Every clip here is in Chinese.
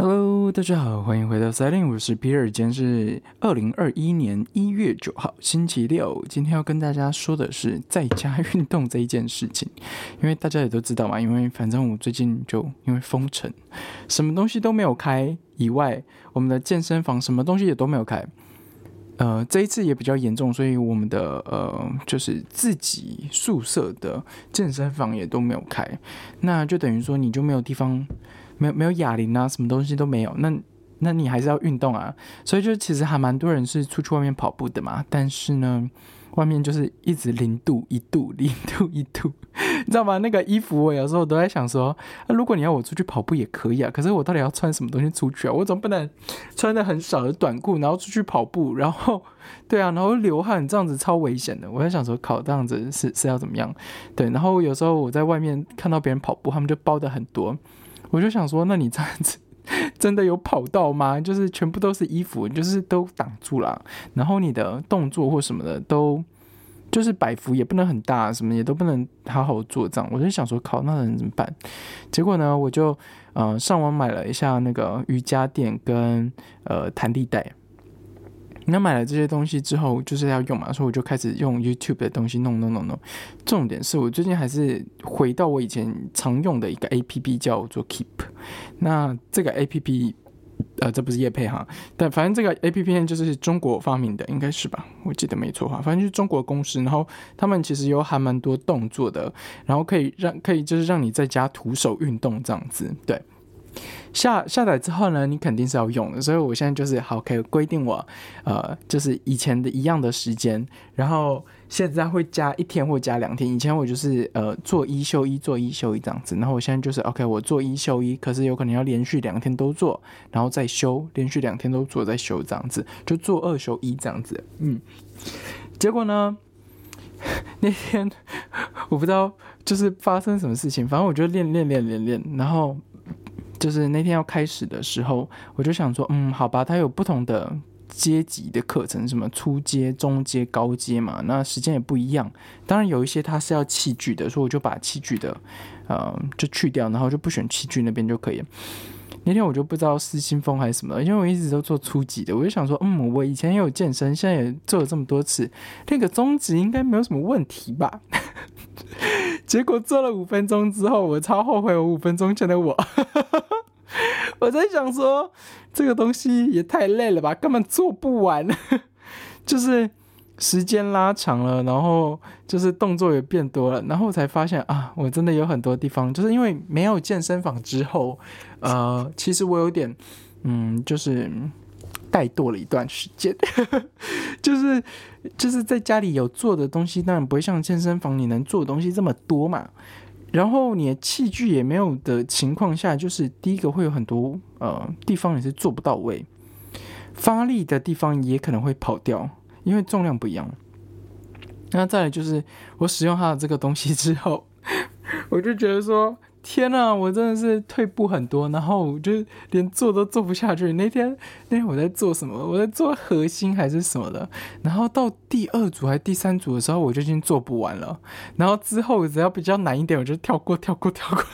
Hello，大家好，欢迎回到赛琳，我是皮尔。今天是二零二一年一月九号，星期六。今天要跟大家说的是在家运动这一件事情，因为大家也都知道嘛，因为反正我最近就因为封城，什么东西都没有开，以外我们的健身房什么东西也都没有开。呃，这一次也比较严重，所以我们的呃就是自己宿舍的健身房也都没有开，那就等于说你就没有地方。没有没有哑铃啊，什么东西都没有，那那你还是要运动啊，所以就其实还蛮多人是出去外面跑步的嘛，但是呢，外面就是一直零度一度 零度一度，你知道吗？那个衣服我有时候都在想说，那如果你要我出去跑步也可以啊，可是我到底要穿什么东西出去啊？我总不能穿的很少的短裤，然后出去跑步，然后对啊，然后流汗这样子超危险的。我在想说，考这样子是是要怎么样？对，然后有时候我在外面看到别人跑步，他们就包的很多。我就想说，那你这样子真的有跑道吗？就是全部都是衣服，就是都挡住了，然后你的动作或什么的都就是摆幅也不能很大，什么也都不能好好做这样。我就想说，靠，那能怎么办？结果呢，我就呃上网买了一下那个瑜伽垫跟呃弹力带。那买了这些东西之后，就是要用嘛，所以我就开始用 YouTube 的东西弄弄弄弄。重点是我最近还是回到我以前常用的一个 APP，叫做 Keep。那这个 APP，呃，这不是叶配哈，但反正这个 APP 就是中国发明的，应该是吧？我记得没错哈，反正就是中国公司。然后他们其实有还蛮多动作的，然后可以让可以就是让你在家徒手运动这样子，对。下下载之后呢，你肯定是要用的，所以我现在就是好，可以规定我，呃，就是以前的一样的时间，然后现在会加一天或加两天。以前我就是呃做一休一，做一休一这样子，然后我现在就是 OK，我做一休一，可是有可能要连续两天都做，然后再休，连续两天都做再休这样子，就做二休一这样子。嗯，结果呢，那天我不知道就是发生什么事情，反正我就练练练练练，然后。就是那天要开始的时候，我就想说，嗯，好吧，它有不同的阶级的课程，什么初阶、中阶、高阶嘛，那时间也不一样。当然有一些它是要器具的，所以我就把器具的，呃，就去掉，然后就不选器具那边就可以。那天我就不知道失心疯还是什么，因为我一直都做初级的，我就想说，嗯，我以前也有健身，现在也做了这么多次，那个中级应该没有什么问题吧。结果做了五分钟之后，我超后悔我五分钟前的我。我在想说，这个东西也太累了吧，根本做不完。就是时间拉长了，然后就是动作也变多了，然后才发现啊，我真的有很多地方，就是因为没有健身房之后，呃，其实我有点，嗯，就是。怠惰了一段时间，就是就是在家里有做的东西，当然不会像健身房你能做的东西这么多嘛。然后你的器具也没有的情况下，就是第一个会有很多呃地方你是做不到位，发力的地方也可能会跑掉，因为重量不一样。那再来就是我使用它的这个东西之后，我就觉得说。天呐，我真的是退步很多，然后我就连做都做不下去。那天那天我在做什么？我在做核心还是什么的？然后到第二组还是第三组的时候，我就已经做不完了。然后之后只要比较难一点，我就跳过、跳过、跳过。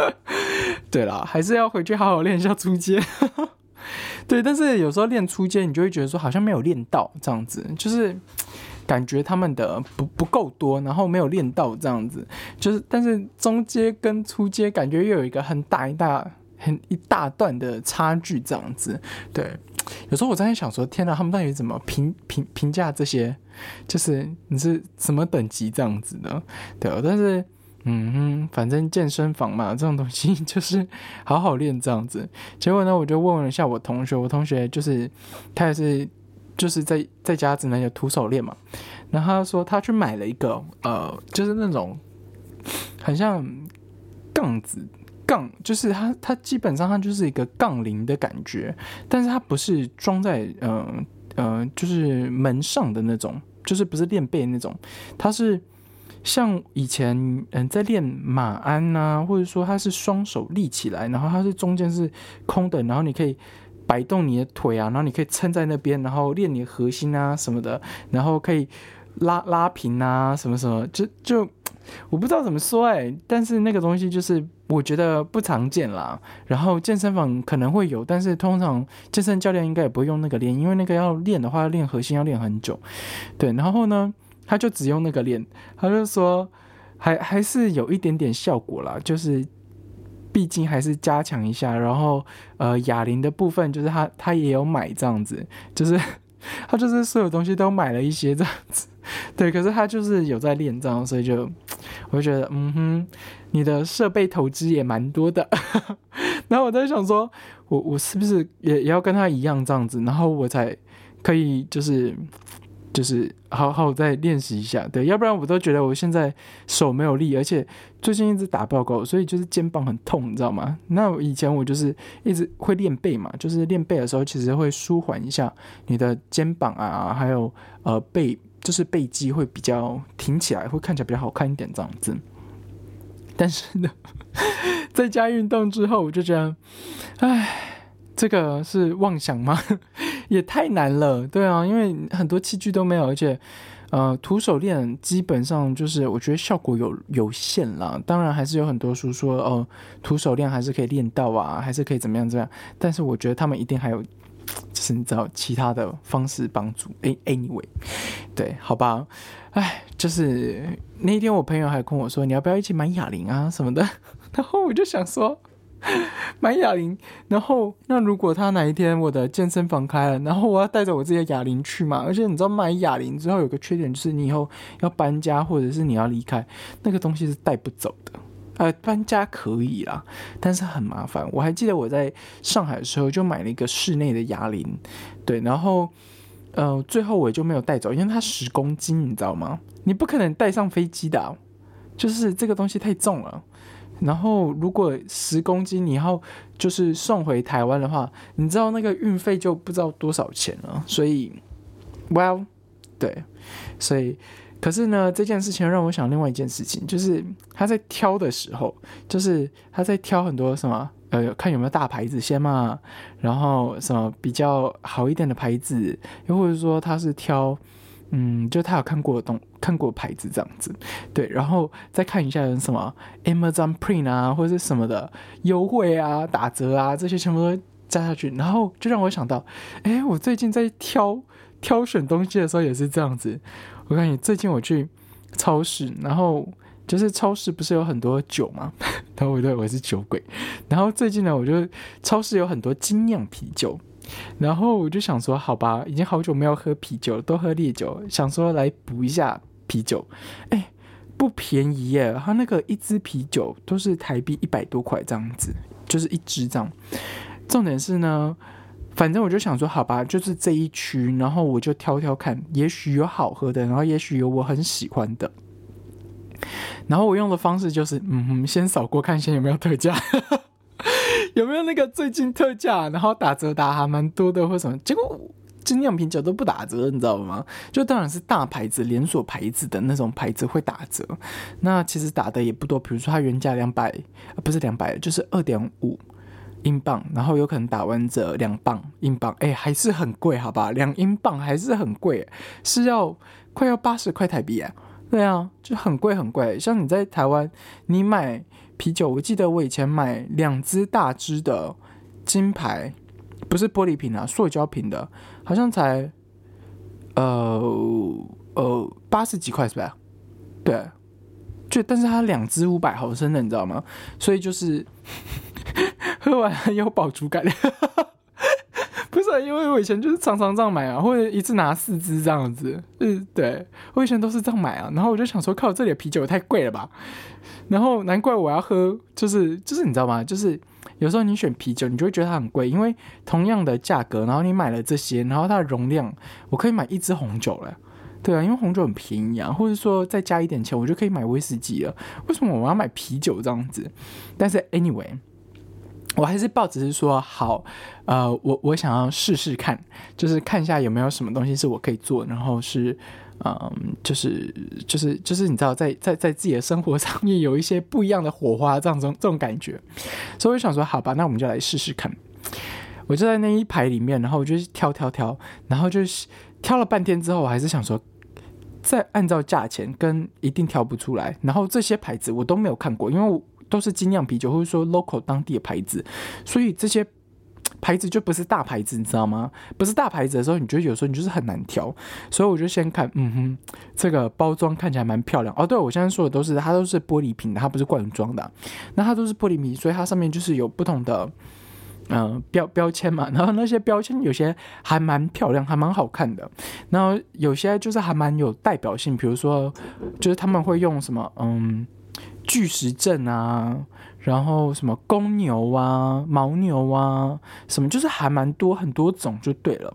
对啦，还是要回去好好练一下初阶。对，但是有时候练初阶，你就会觉得说好像没有练到这样子，就是。感觉他们的不不够多，然后没有练到这样子，就是但是中阶跟初阶感觉又有一个很大一大很一大段的差距这样子。对，有时候我在想说，天哪，他们到底怎么评评评价这些？就是你是什么等级这样子的？对，但是嗯哼，反正健身房嘛，这种东西 就是好好练这样子。结果呢，我就问了一下我同学，我同学就是他也是。就是在在家只能有徒手练嘛，然后他说他去买了一个呃，就是那种很像杠子杠，就是它它基本上它就是一个杠铃的感觉，但是它不是装在嗯嗯就是门上的那种，就是不是练背那种，它是像以前嗯在练马鞍呐，或者说它是双手立起来，然后它是中间是空的，然后你可以。摆动你的腿啊，然后你可以撑在那边，然后练你的核心啊什么的，然后可以拉拉平啊什么什么，就就我不知道怎么说哎，但是那个东西就是我觉得不常见啦。然后健身房可能会有，但是通常健身教练应该也不会用那个练，因为那个要练的话，练核心要练很久。对，然后呢，他就只用那个练，他就说还还是有一点点效果啦，就是毕竟还是加强一下。然后呃，哑铃的部分就是他他也有买这样子，就是 他就是所有东西都买了一些这样子。对，可是他就是有在练这样，所以就我就觉得，嗯哼，你的设备投资也蛮多的。然后我在想说，我我是不是也也要跟他一样这样子，然后我才可以就是就是好好再练习一下。对，要不然我都觉得我现在手没有力，而且最近一直打报告，所以就是肩膀很痛，你知道吗？那以前我就是一直会练背嘛，就是练背的时候其实会舒缓一下你的肩膀啊，还有呃背。就是背肌会比较挺起来，会看起来比较好看一点这样子。但是呢，在家运动之后，我就觉得，唉，这个是妄想吗？也太难了。对啊，因为很多器具都没有，而且，呃，徒手练基本上就是我觉得效果有有限啦。当然还是有很多书说，哦，徒手练还是可以练到啊，还是可以怎么样怎么样。但是我觉得他们一定还有。就是你找其他的方式帮助。哎，anyway，对，好吧，哎，就是那天我朋友还跟我说，你要不要一起买哑铃啊什么的？然后我就想说，买哑铃，然后那如果他哪一天我的健身房开了，然后我要带着我自己的哑铃去嘛？而且你知道买哑铃之后有个缺点，就是你以后要搬家或者是你要离开，那个东西是带不走的。呃，搬家可以啦，但是很麻烦。我还记得我在上海的时候就买了一个室内的哑铃，对，然后呃，最后我就没有带走，因为它十公斤，你知道吗？你不可能带上飞机的，就是这个东西太重了。然后如果十公斤你要就是送回台湾的话，你知道那个运费就不知道多少钱了。所以，Well，对，所以。可是呢，这件事情让我想另外一件事情，就是他在挑的时候，就是他在挑很多什么，呃，看有没有大牌子先嘛，然后什么比较好一点的牌子，又或者说他是挑，嗯，就他有看过的东看过牌子这样子，对，然后再看一下有什么 Amazon Print 啊，或者是什么的优惠啊、打折啊，这些全部都加下去，然后就让我想到，哎，我最近在挑挑选东西的时候也是这样子。我看你最近我去超市，然后就是超市不是有很多酒吗？然后我对我是酒鬼，然后最近呢，我就超市有很多精酿啤酒，然后我就想说，好吧，已经好久没有喝啤酒，都喝烈酒，想说来补一下啤酒。哎，不便宜耶，它那个一支啤酒都是台币一百多块这样子，就是一支这样。重点是呢。反正我就想说，好吧，就是这一区，然后我就挑挑看，也许有好喝的，然后也许有我很喜欢的。然后我用的方式就是，嗯，先扫过看，先有没有特价，有没有那个最近特价，然后打折打还蛮多的或什么。结果精酿啤酒都不打折，你知道吗？就当然是大牌子、连锁牌子的那种牌子会打折。那其实打的也不多，比如说它原价两百，不是两百，就是二点五。英镑，然后有可能打完折两磅英镑，哎，还是很贵，好吧？两英镑还是很贵，是要快要八十块台币啊！对啊，就很贵很贵。像你在台湾，你买啤酒，我记得我以前买两支大支的金牌，不是玻璃瓶啊，塑胶瓶的，好像才呃呃八十几块是吧？对，就但是它两支五百毫升的，你知道吗？所以就是。喝完很有饱足感，不是因为我以前就是常常这样买啊，或者一次拿四支这样子，嗯，对我以前都是这样买啊，然后我就想说，靠，这里的啤酒也太贵了吧，然后难怪我要喝，就是就是你知道吗？就是有时候你选啤酒，你就会觉得它很贵，因为同样的价格，然后你买了这些，然后它的容量，我可以买一支红酒了，对啊，因为红酒很便宜啊，或者说再加一点钱，我就可以买威士忌了，为什么我要买啤酒这样子？但是 anyway。我还是抱只是说好，呃，我我想要试试看，就是看一下有没有什么东西是我可以做，然后是，嗯，就是就是就是你知道，在在在自己的生活上面有一些不一样的火花，这样这种这种感觉，所以我想说，好吧，那我们就来试试看。我就在那一排里面，然后我就挑挑挑，然后就是挑了半天之后，我还是想说。再按照价钱跟一定挑不出来。然后这些牌子我都没有看过，因为都是精酿啤酒或者说 local 当地的牌子，所以这些。牌子就不是大牌子，你知道吗？不是大牌子的时候，你觉得有时候你就是很难挑，所以我就先看，嗯哼，这个包装看起来蛮漂亮哦。对，我现在说的都是它都是玻璃瓶的，它不是罐装的。那它都是玻璃瓶，所以它上面就是有不同的嗯标标签嘛。然后那些标签有些还蛮漂亮，还蛮好看的。然后有些就是还蛮有代表性，比如说就是他们会用什么嗯巨石阵啊。然后什么公牛啊、牦牛啊，什么就是还蛮多很多种就对了，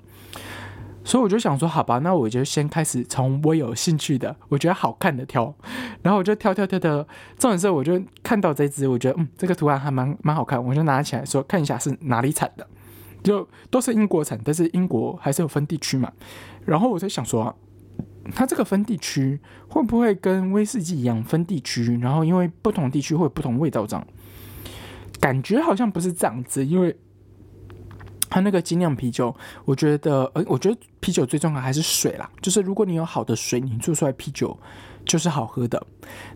所以我就想说，好吧，那我就先开始从我有兴趣的、我觉得好看的挑，然后我就挑挑挑挑，重点是我就看到这只，我觉得嗯，这个图案还蛮蛮好看，我就拿起来说看一下是哪里产的，就都是英国产，但是英国还是有分地区嘛，然后我在想说。它这个分地区会不会跟威士忌一样分地区？然后因为不同地区会有不同味道这样，感觉好像不是这样子。因为它那个精酿啤酒，我觉得，呃，我觉得啤酒最重要还是水啦。就是如果你有好的水，你做出来啤酒就是好喝的。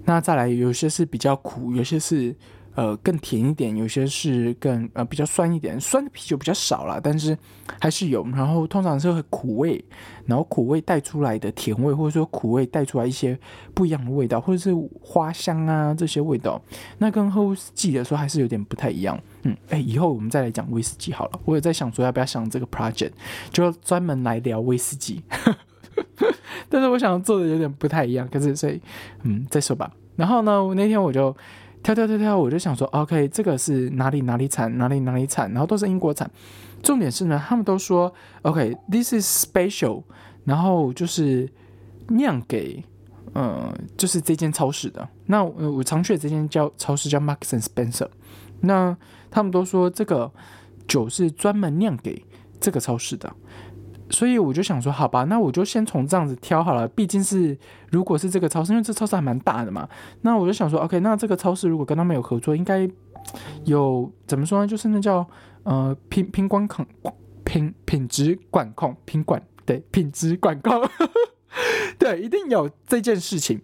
那再来，有些是比较苦，有些是。呃，更甜一点，有些是更呃比较酸一点，酸的啤酒比较少了，但是还是有。然后通常是苦味，然后苦味带出来的甜味，或者说苦味带出来一些不一样的味道，或者是花香啊这些味道，那跟喝威士忌的时候还是有点不太一样。嗯，哎，以后我们再来讲威士忌好了。我也在想说要不要想这个 project，就专门来聊威士忌。但是我想做的有点不太一样，可是所以嗯再说吧。然后呢，我那天我就。跳跳跳跳，我就想说，OK，这个是哪里哪里产，哪里哪里产，然后都是英国产。重点是呢，他们都说，OK，this is special，然后就是酿给，呃，就是这间超市的。那我常去的这间叫超市叫 Marks and Spencer，那他们都说这个酒是专门酿给这个超市的。所以我就想说，好吧，那我就先从这样子挑好了。毕竟是如果是这个超市，因为这超市还蛮大的嘛。那我就想说，OK，那这个超市如果跟他们有合作，应该有怎么说呢？就是那叫呃品品管控品品质管控品管对品质管控，对，一定有这件事情。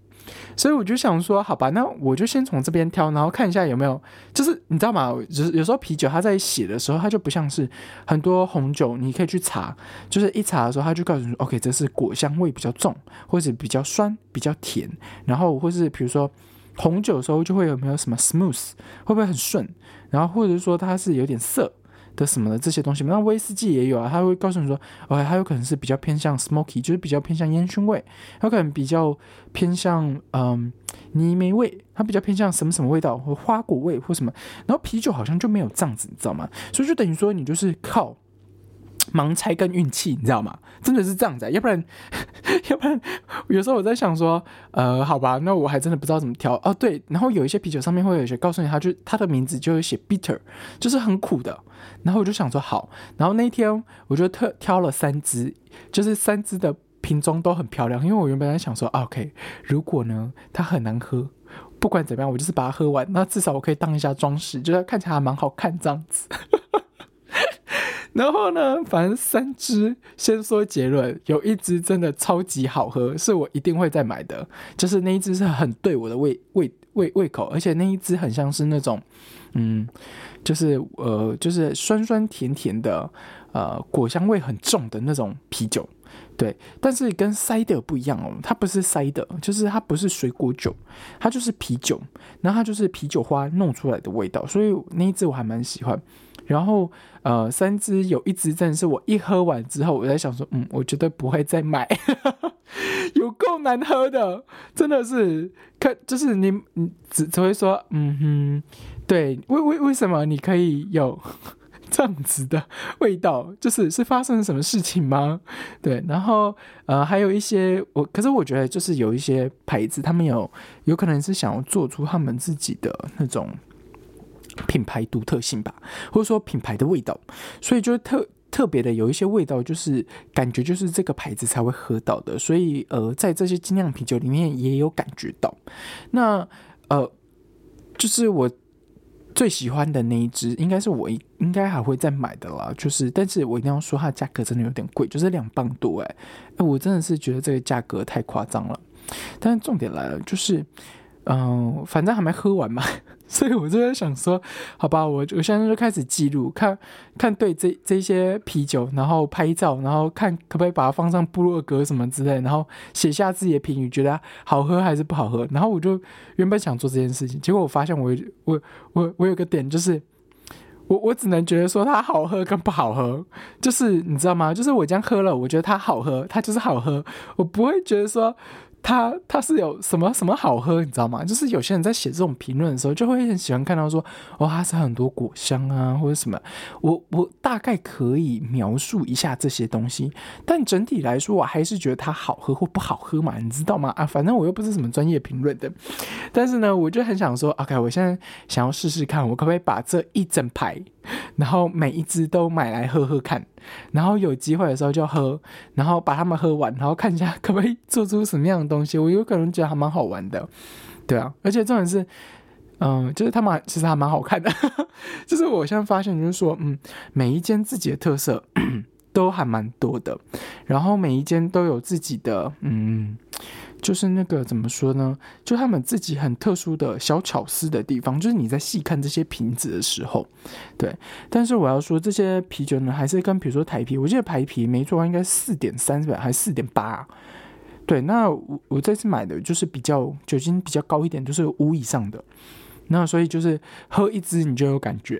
所以我就想说，好吧，那我就先从这边挑，然后看一下有没有，就是你知道吗？就是有时候啤酒它在写的时候，它就不像是很多红酒，你可以去查，就是一查的时候，它就告诉你，OK，这是果香味比较重，或者比较酸、比较甜，然后或是比如说红酒的时候就会有没有什么 smooth，会不会很顺，然后或者说它是有点涩。的什么的这些东西，那威士忌也有啊，他会告诉你说，OK，它有可能是比较偏向 smoky，就是比较偏向烟熏味，它可能比较偏向嗯泥煤味，它比较偏向什么什么味道或花果味或什么，然后啤酒好像就没有这样子，你知道吗？所以就等于说你就是靠。盲猜跟运气，你知道吗？真的是这样子，要不然，要不然，有时候我在想说，呃，好吧，那我还真的不知道怎么挑哦。对，然后有一些啤酒上面会有一些告诉你，它就它的名字就会写 bitter，就是很苦的。然后我就想说好，然后那一天我就特挑了三支，就是三支的瓶装都很漂亮，因为我原本在想说，OK，如果呢它很难喝，不管怎么样，我就是把它喝完，那至少我可以当一下装饰，就是看起来还蛮好看这样子。然后呢，反正三支，先说结论，有一支真的超级好喝，是我一定会再买的。就是那一支是很对我的胃胃胃胃口，而且那一支很像是那种，嗯，就是呃，就是酸酸甜甜的，呃，果香味很重的那种啤酒。对，但是跟塞的不一样哦，它不是塞的，就是它不是水果酒，它就是啤酒，然后它就是啤酒花弄出来的味道，所以那一支我还蛮喜欢。然后，呃，三支有一支真的是我一喝完之后，我在想说，嗯，我绝对不会再买，有够难喝的，真的是，看就是你，你只只会说，嗯哼，对，为为为什么你可以有 这样子的味道？就是是发生了什么事情吗？对，然后呃，还有一些我，可是我觉得就是有一些牌子，他们有有可能是想要做出他们自己的那种。品牌独特性吧，或者说品牌的味道，所以就特特别的有一些味道，就是感觉就是这个牌子才会喝到的，所以呃，在这些精酿啤酒里面也有感觉到。那呃，就是我最喜欢的那一支，应该是我应该还会再买的啦。就是，但是我一定要说，它价格真的有点贵，就是两磅多哎，哎，我真的是觉得这个价格太夸张了。但是重点来了，就是。嗯，反正还没喝完嘛，所以我就在想说，好吧，我我现在就开始记录，看看对这这些啤酒，然后拍照，然后看可不可以把它放上部落格什么之类，然后写下自己的评语，觉得好喝还是不好喝。然后我就原本想做这件事情，结果我发现我我我我有个点就是，我我只能觉得说它好喝跟不好喝，就是你知道吗？就是我这样喝了，我觉得它好喝，它就是好喝，我不会觉得说。它它是有什么什么好喝，你知道吗？就是有些人在写这种评论的时候，就会很喜欢看到说，哦，它是很多果香啊，或者什么。我我大概可以描述一下这些东西，但整体来说，我还是觉得它好喝或不好喝嘛，你知道吗？啊，反正我又不是什么专业评论的，但是呢，我就很想说，OK，我现在想要试试看，我可不可以把这一整排。然后每一只都买来喝喝看，然后有机会的时候就喝，然后把它们喝完，然后看一下可不可以做出什么样的东西。我有可能觉得还蛮好玩的，对啊，而且重点是，嗯，就是他们其实还蛮好看的。就是我现在发现，就是说，嗯，每一间自己的特色 都还蛮多的，然后每一间都有自己的，嗯。就是那个怎么说呢？就他们自己很特殊的小巧思的地方，就是你在细看这些瓶子的时候，对。但是我要说，这些啤酒呢，还是跟比如说台啤，我记得台啤没错应该四点三是吧？还是四点八？对。那我我这次买的就是比较酒精比较高一点，就是五以上的。那所以就是喝一支你就有感觉。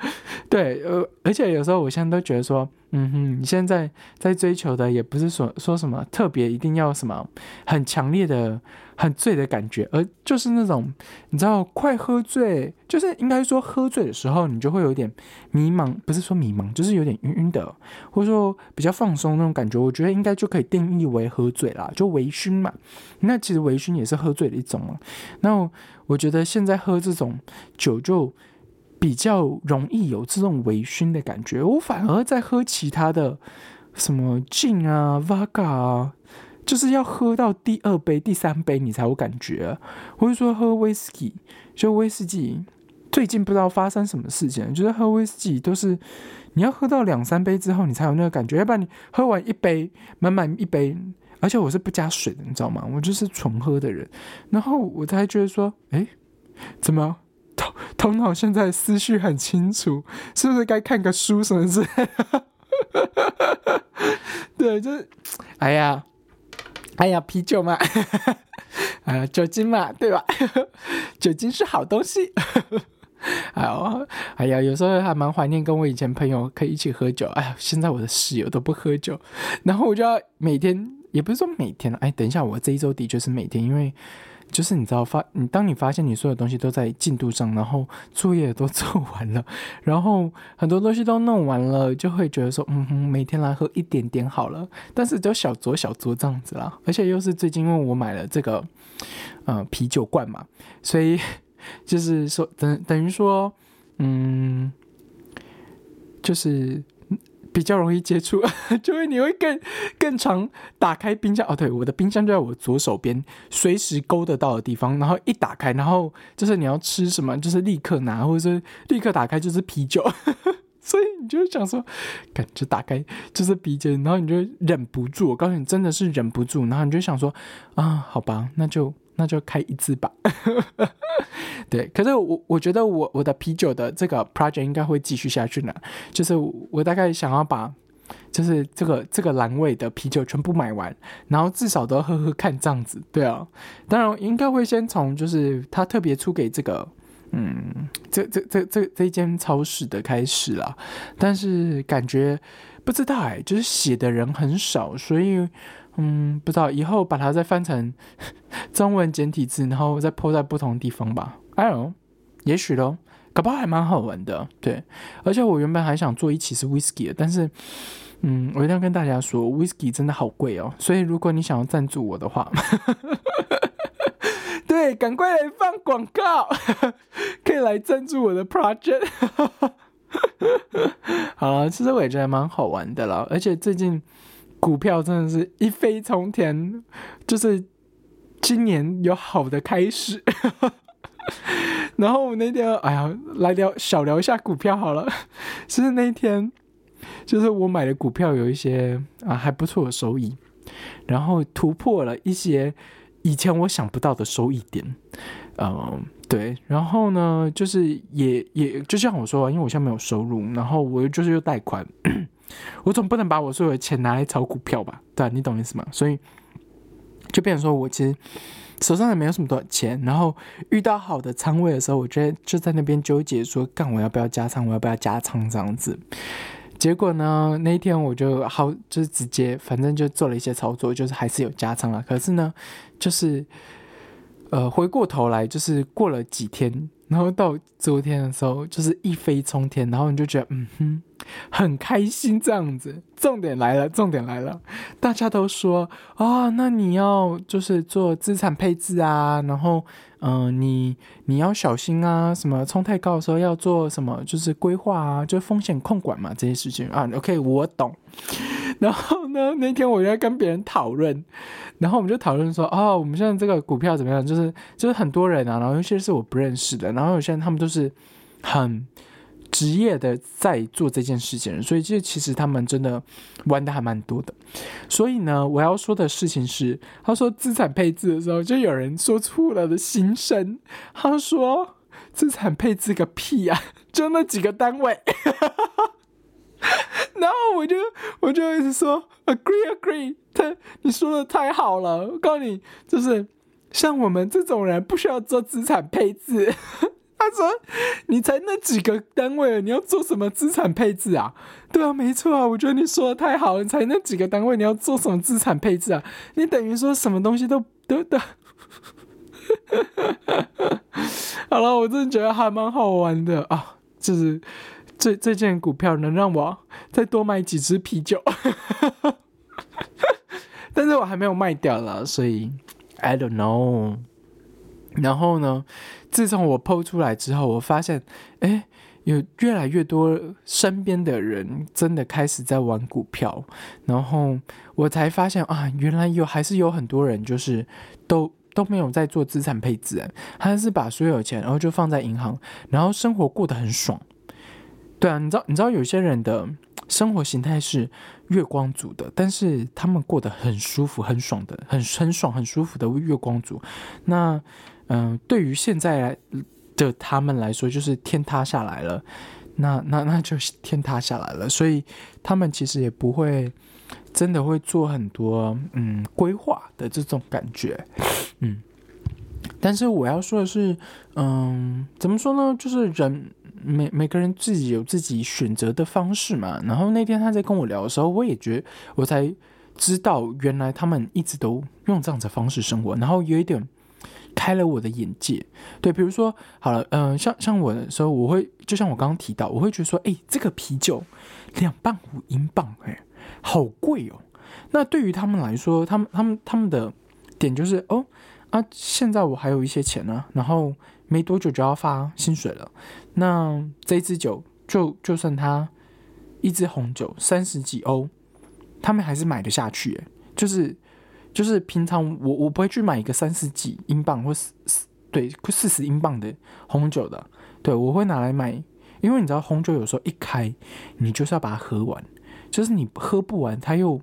对，呃，而且有时候我现在都觉得说，嗯哼，你现在在追求的也不是说说什么特别一定要什么很强烈的、很醉的感觉，而就是那种你知道快喝醉，就是应该说喝醉的时候，你就会有点迷茫，不是说迷茫，就是有点晕晕的，或者说比较放松那种感觉。我觉得应该就可以定义为喝醉啦，就微醺嘛。那其实微醺也是喝醉的一种嘛。那我觉得现在喝这种酒就。比较容易有这种微醺的感觉，我反而在喝其他的什么 gin 啊、vodka 啊，就是要喝到第二杯、第三杯你才有感觉。或者说喝威士忌，就威士忌，最近不知道发生什么事情，就是喝威士忌都是你要喝到两三杯之后你才有那个感觉，要不然你喝完一杯满满一杯，而且我是不加水的，你知道吗？我就是纯喝的人，然后我才觉得说，哎，怎么？头脑现在思绪很清楚，是不是该看个书什么之类的？对，就是，哎呀，哎呀，啤酒嘛，哎呀，酒精嘛，对吧？酒精是好东西。哎呦，哎呀，有时候还蛮怀念跟我以前朋友可以一起喝酒。哎呀，现在我的室友都不喝酒，然后我就要每天，也不是说每天哎，等一下，我这一周的确是每天，因为。就是你知道发你当你发现你所有东西都在进度上，然后作业都 做完了，然后很多东西都弄完了，就会觉得说，嗯哼，每天来喝一点点好了。但是就小酌小酌这样子啦，而且又是最近因为我买了这个，呃，啤酒罐嘛，所以 就是说等等于说，嗯，就是。比较容易接触，就会你会更更常打开冰箱哦。对，我的冰箱就在我左手边，随时勾得到的地方。然后一打开，然后就是你要吃什么，就是立刻拿，或者是立刻打开就是啤酒。所以你就想说，感觉打开就是啤酒，然后你就忍不住。我告诉你，真的是忍不住。然后你就想说，啊，好吧，那就。那就开一次吧，对。可是我我觉得我我的啤酒的这个 project 应该会继续下去呢。就是我大概想要把，就是这个这个蓝味的啤酒全部买完，然后至少都喝喝看这样子。对啊，当然应该会先从就是他特别出给这个，嗯，这这这这这间超市的开始啦。但是感觉不知道哎，就是写的人很少，所以。嗯，不知道以后把它再翻成 中文简体字，然后再铺在不同地方吧。哎呦，也许咯，搞不好还蛮好玩的。对，而且我原本还想做一期是 whisky 的，但是，嗯，我一定要跟大家说，whisky 真的好贵哦。所以如果你想要赞助我的话，对，赶快来放广告，可以来赞助我的 project。好了，其实我也觉得蛮好玩的啦，而且最近。股票真的是一飞冲天，就是今年有好的开始。然后我那天，哎呀，来聊小聊一下股票好了。其实那一天，就是我买的股票有一些啊还不错的收益，然后突破了一些以前我想不到的收益点。嗯，对。然后呢，就是也也就像我说，因为我现在没有收入，然后我就是又贷款，我总不能把我所有的钱拿来炒股票吧？对，你懂意思吗？所以就变成说我其实。手上也没有什么多少钱，然后遇到好的仓位的时候，我觉得就在那边纠结说，干我要不要加仓，我要不要加仓这样子。结果呢，那一天我就好，就是直接反正就做了一些操作，就是还是有加仓了。可是呢，就是呃回过头来，就是过了几天，然后到昨天的时候，就是一飞冲天，然后你就觉得嗯哼。很开心这样子，重点来了，重点来了，大家都说啊，那你要就是做资产配置啊，然后嗯，你你要小心啊，什么冲太高的时候要做什么，就是规划啊，就风险控管嘛，这些事情啊，OK，我懂。然后呢，那天我在跟别人讨论，然后我们就讨论说，哦，我们现在这个股票怎么样？就是就是很多人啊，然后有些是我不认识的，然后有些人他们都是很。职业的在做这件事情，所以这其实他们真的玩的还蛮多的。所以呢，我要说的事情是，他说资产配置的时候，就有人说出了的心声。他说资产配置个屁呀，就那几个单位。然后我就我就一直说 agree agree，他你说的太好了。我告诉你，就是像我们这种人不需要做资产配置。他说：“你才那几个单位，你要做什么资产配置啊？对啊，没错啊，我觉得你说的太好了。你才那几个单位，你要做什么资产配置啊？你等于说什么东西都都都。好了，我真的觉得还蛮好玩的啊，就是这这件股票能让我再多买几支啤酒，但是我还没有卖掉了，所以 I don't know。然后呢？”自从我剖出来之后，我发现，哎，有越来越多身边的人真的开始在玩股票，然后我才发现啊，原来有还是有很多人就是都都没有在做资产配置，他是把所有钱然后就放在银行，然后生活过得很爽。对啊，你知道你知道有些人的生活形态是月光族的，但是他们过得很舒服、很爽的，很很爽、很舒服的月光族，那。嗯，对于现在的他们来说，就是天塌下来了，那那那就天塌下来了，所以他们其实也不会真的会做很多嗯规划的这种感觉，嗯。但是我要说的是，嗯，怎么说呢？就是人每每个人自己有自己选择的方式嘛。然后那天他在跟我聊的时候，我也觉我才知道，原来他们一直都用这样的方式生活，然后有一点。开了我的眼界，对，比如说好了，嗯，像像我的时候，我会就像我刚刚提到，我会觉得说，哎，这个啤酒两磅五英镑，哎，好贵哦。那对于他们来说，他们他们他们的点就是，哦啊，现在我还有一些钱呢，然后没多久就要发薪水了，那这支酒就就算它一支红酒三十几欧，他们还是买得下去，哎，就是。就是平常我我不会去买一个三十几英镑或四对四十英镑的红酒的，对我会拿来买，因为你知道红酒有时候一开，你就是要把它喝完，就是你喝不完，它又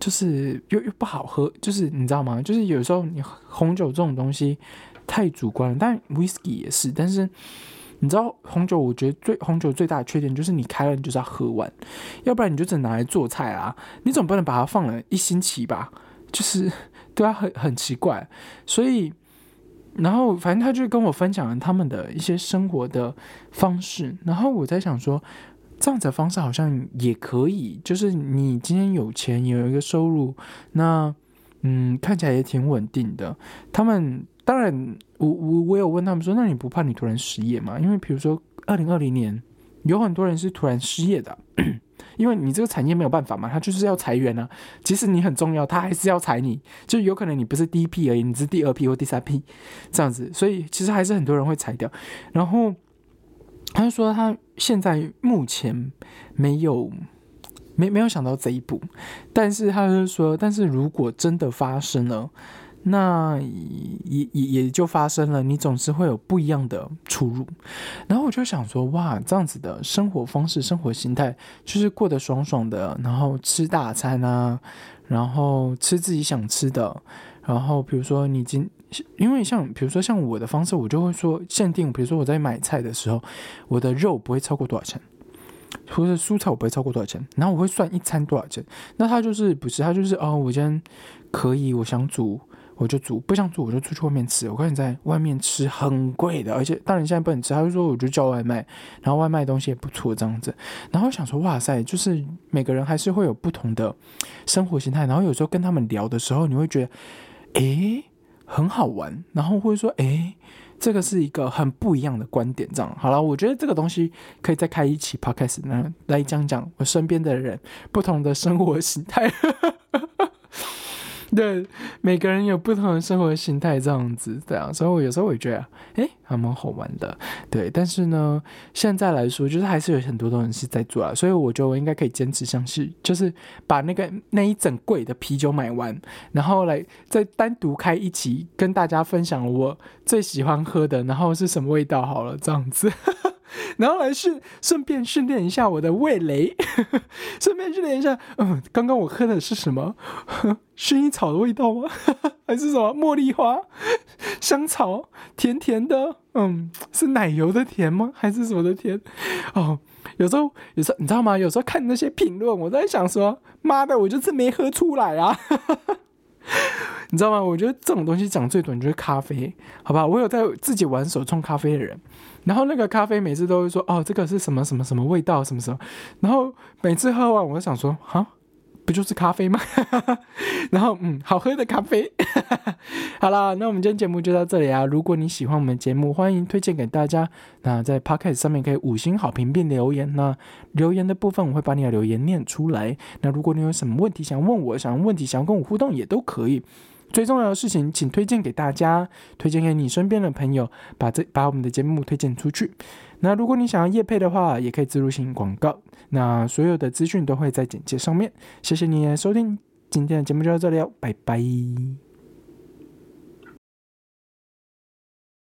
就是又又不好喝，就是你知道吗？就是有时候你红酒这种东西太主观了，但 whisky 也是，但是你知道红酒，我觉得最红酒最大的缺点就是你开了你就是要喝完，要不然你就只能拿来做菜啊，你总不能把它放了一星期吧？就是对啊很很奇怪，所以，然后反正他就跟我分享了他们的一些生活的方式，然后我在想说，这样子的方式好像也可以，就是你今天有钱有一个收入，那嗯看起来也挺稳定的。他们当然，我我我有问他们说，那你不怕你突然失业吗？因为比如说二零二零年有很多人是突然失业的。因为你这个产业没有办法嘛，他就是要裁员啊。即使你很重要，他还是要裁你。就有可能你不是第一批而已，你是第二批或第三批这样子。所以其实还是很多人会裁掉。然后他就说他现在目前没有没没有想到这一步，但是他就说，但是如果真的发生了，那也也也就发生了，你总是会有不一样的出入。然后我就想说，哇，这样子的生活方式、生活心态，就是过得爽爽的，然后吃大餐啊，然后吃自己想吃的，然后比如说你今，因为像比如说像我的方式，我就会说限定，比如说我在买菜的时候，我的肉不会超过多少钱。或者蔬菜我不会超过多少钱，然后我会算一餐多少钱。那他就是不是他就是哦，我今天可以，我想煮我就煮，不想煮我就出去外面吃。我看你在外面吃很贵的，而且当然现在不能吃。他就说我就叫外卖，然后外卖东西也不错这样子。然后想说哇塞，就是每个人还是会有不同的生活形态。然后有时候跟他们聊的时候，你会觉得诶很好玩，然后会说诶。这个是一个很不一样的观点，这样好了。我觉得这个东西可以再开一期 podcast 呢，来讲讲我身边的人不同的生活形态。对，每个人有不同的生活形态，这样子，对啊，所以我有时候会觉得，哎，还蛮好玩的，对。但是呢，现在来说，就是还是有很多东西在做啊，所以我觉得我应该可以坚持下去，就是把那个 那一整柜的啤酒买完，然后来再单独开一期，跟大家分享我最喜欢喝的，然后是什么味道，好了，这样子。然后来训，顺便训练一下我的味蕾，顺便训练一下，嗯，刚刚我喝的是什么？薰衣草的味道吗？还是什么茉莉花、香草，甜甜的？嗯，是奶油的甜吗？还是什么的甜？哦，有时候，有时候你知道吗？有时候看那些评论，我在想说，妈的，我就是没喝出来啊！你知道吗？我觉得这种东西讲最短就是咖啡，好吧？我有在自己玩手冲咖啡的人。然后那个咖啡每次都会说哦，这个是什么什么什么味道什么什么，然后每次喝完我就想说哈，不就是咖啡吗？然后嗯，好喝的咖啡。好了，那我们今天节目就到这里啊！如果你喜欢我们节目，欢迎推荐给大家。那在 Podcast 上面可以五星好评并留言。那留言的部分我会把你的留言念出来。那如果你有什么问题想问我，想问问题想要跟我互动也都可以。最重要的事情，请推荐给大家，推荐给你身边的朋友，把这把我们的节目推荐出去。那如果你想要夜配的话，也可以自入性广告。那所有的资讯都会在简介上面。谢谢你的收听，今天的节目就到这里哦，拜拜。